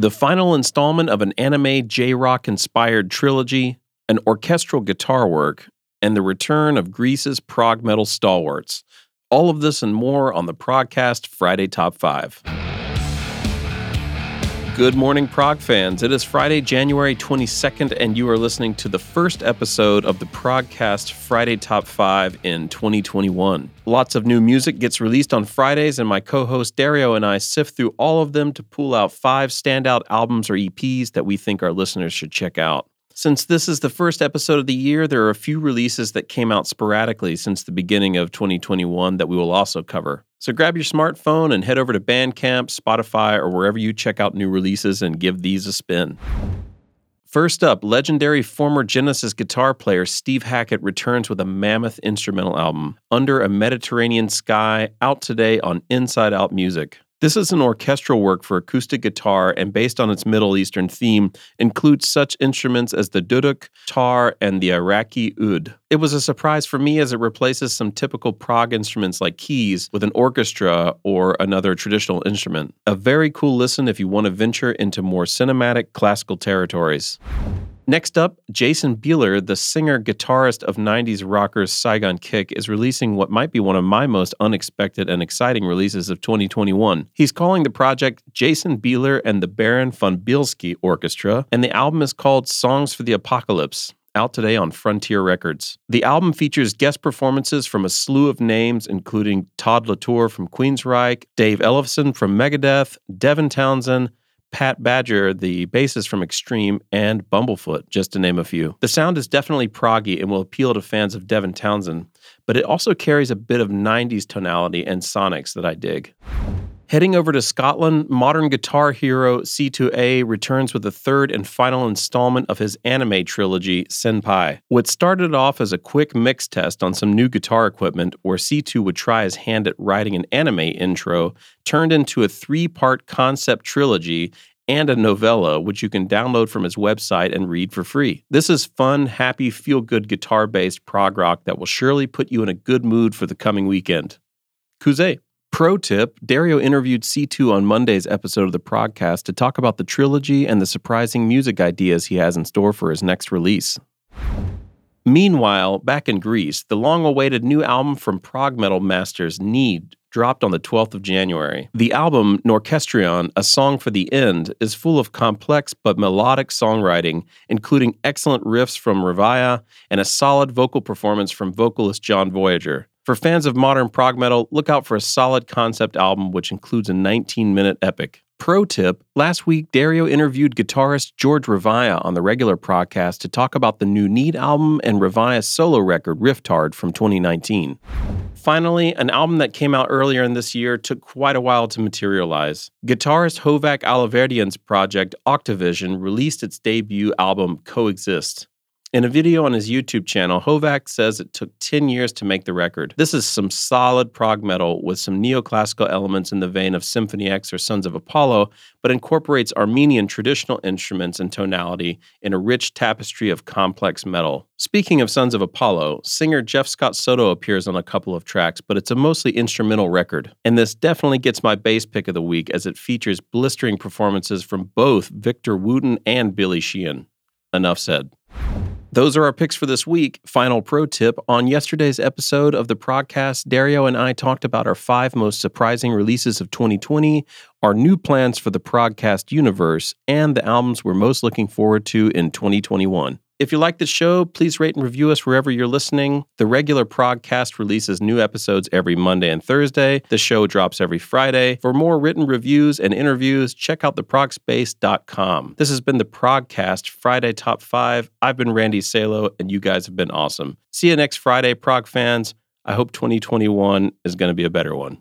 the final installment of an anime J rock inspired trilogy, an orchestral guitar work, and the return of Greece's prog metal stalwarts. All of this and more on the Progcast Friday Top 5. Good morning, Prog fans. It is Friday, January 22nd, and you are listening to the first episode of the Progcast Friday Top 5 in 2021. Lots of new music gets released on Fridays, and my co host Dario and I sift through all of them to pull out five standout albums or EPs that we think our listeners should check out. Since this is the first episode of the year, there are a few releases that came out sporadically since the beginning of 2021 that we will also cover. So grab your smartphone and head over to Bandcamp, Spotify, or wherever you check out new releases and give these a spin. First up, legendary former Genesis guitar player Steve Hackett returns with a mammoth instrumental album, Under a Mediterranean Sky, out today on Inside Out Music. This is an orchestral work for acoustic guitar and based on its Middle Eastern theme, includes such instruments as the duduk, tar, and the Iraqi oud. It was a surprise for me as it replaces some typical prog instruments like keys with an orchestra or another traditional instrument. A very cool listen if you want to venture into more cinematic classical territories. Next up, Jason Bieler, the singer guitarist of 90s rockers Saigon Kick, is releasing what might be one of my most unexpected and exciting releases of 2021. He's calling the project Jason Bieler and the Baron von Bielski Orchestra, and the album is called Songs for the Apocalypse out today on Frontier Records. The album features guest performances from a slew of names, including Todd La Torre from Queensryche, Dave Ellefson from Megadeth, Devin Townsend, Pat Badger, the bassist from Extreme, and Bumblefoot, just to name a few. The sound is definitely proggy and will appeal to fans of Devin Townsend, but it also carries a bit of 90s tonality and sonics that I dig. Heading over to Scotland, modern guitar hero Sithu Aye returns with the third and final installment of his anime trilogy, Senpai. What started off as a quick mix test on some new guitar equipment where Sithu would try his hand at writing an anime intro turned into a three part concept trilogy and a novella, which you can download from his website and read for free. This is fun, happy, feel good guitar based prog rock that will surely put you in a good mood for the coming weekend. Kuze. Pro tip Dario interviewed Sithu on Monday's episode of the podcast to talk about the trilogy and the surprising music ideas he has in store for his next release. Meanwhile, back in Greece, the long awaited new album from prog metal masters Need dropped on the 12th of January. The album, Norkestrion, A Song for the End, is full of complex but melodic songwriting, including excellent riffs from Revaya and a solid vocal performance from vocalist John Voyager. For fans of modern prog metal, look out for a solid concept album which includes a 19 minute epic. Pro tip last week, Dario interviewed guitarist George Revaya on the regular podcast to talk about the new Need album and Revaya's solo record, Riftard, from 2019. Finally, an album that came out earlier in this year took quite a while to materialize. Guitarist Hovak Alaverdian's project Octavision released its debut album Coexist. In a video on his YouTube channel, Hovak says it took 10 years to make the record. This is some solid prog metal with some neoclassical elements in the vein of Symphony X or Sons of Apollo, but incorporates Armenian traditional instruments and tonality in a rich tapestry of complex metal. Speaking of Sons of Apollo, singer Jeff Scott Soto appears on a couple of tracks, but it's a mostly instrumental record. And this definitely gets my bass pick of the week as it features blistering performances from both Victor Wooten and Billy Sheehan. Enough said. Those are our picks for this week. Final pro tip on yesterday's episode of the podcast, Dario and I talked about our five most surprising releases of 2020, our new plans for the Progcast universe, and the albums we're most looking forward to in 2021. If you like the show, please rate and review us wherever you're listening. The regular Progcast releases new episodes every Monday and Thursday. The show drops every Friday. For more written reviews and interviews, check out theprogspace.com. This has been the Progcast Friday Top 5. I've been Randy Salo, and you guys have been awesome. See you next Friday, Prog fans. I hope 2021 is going to be a better one.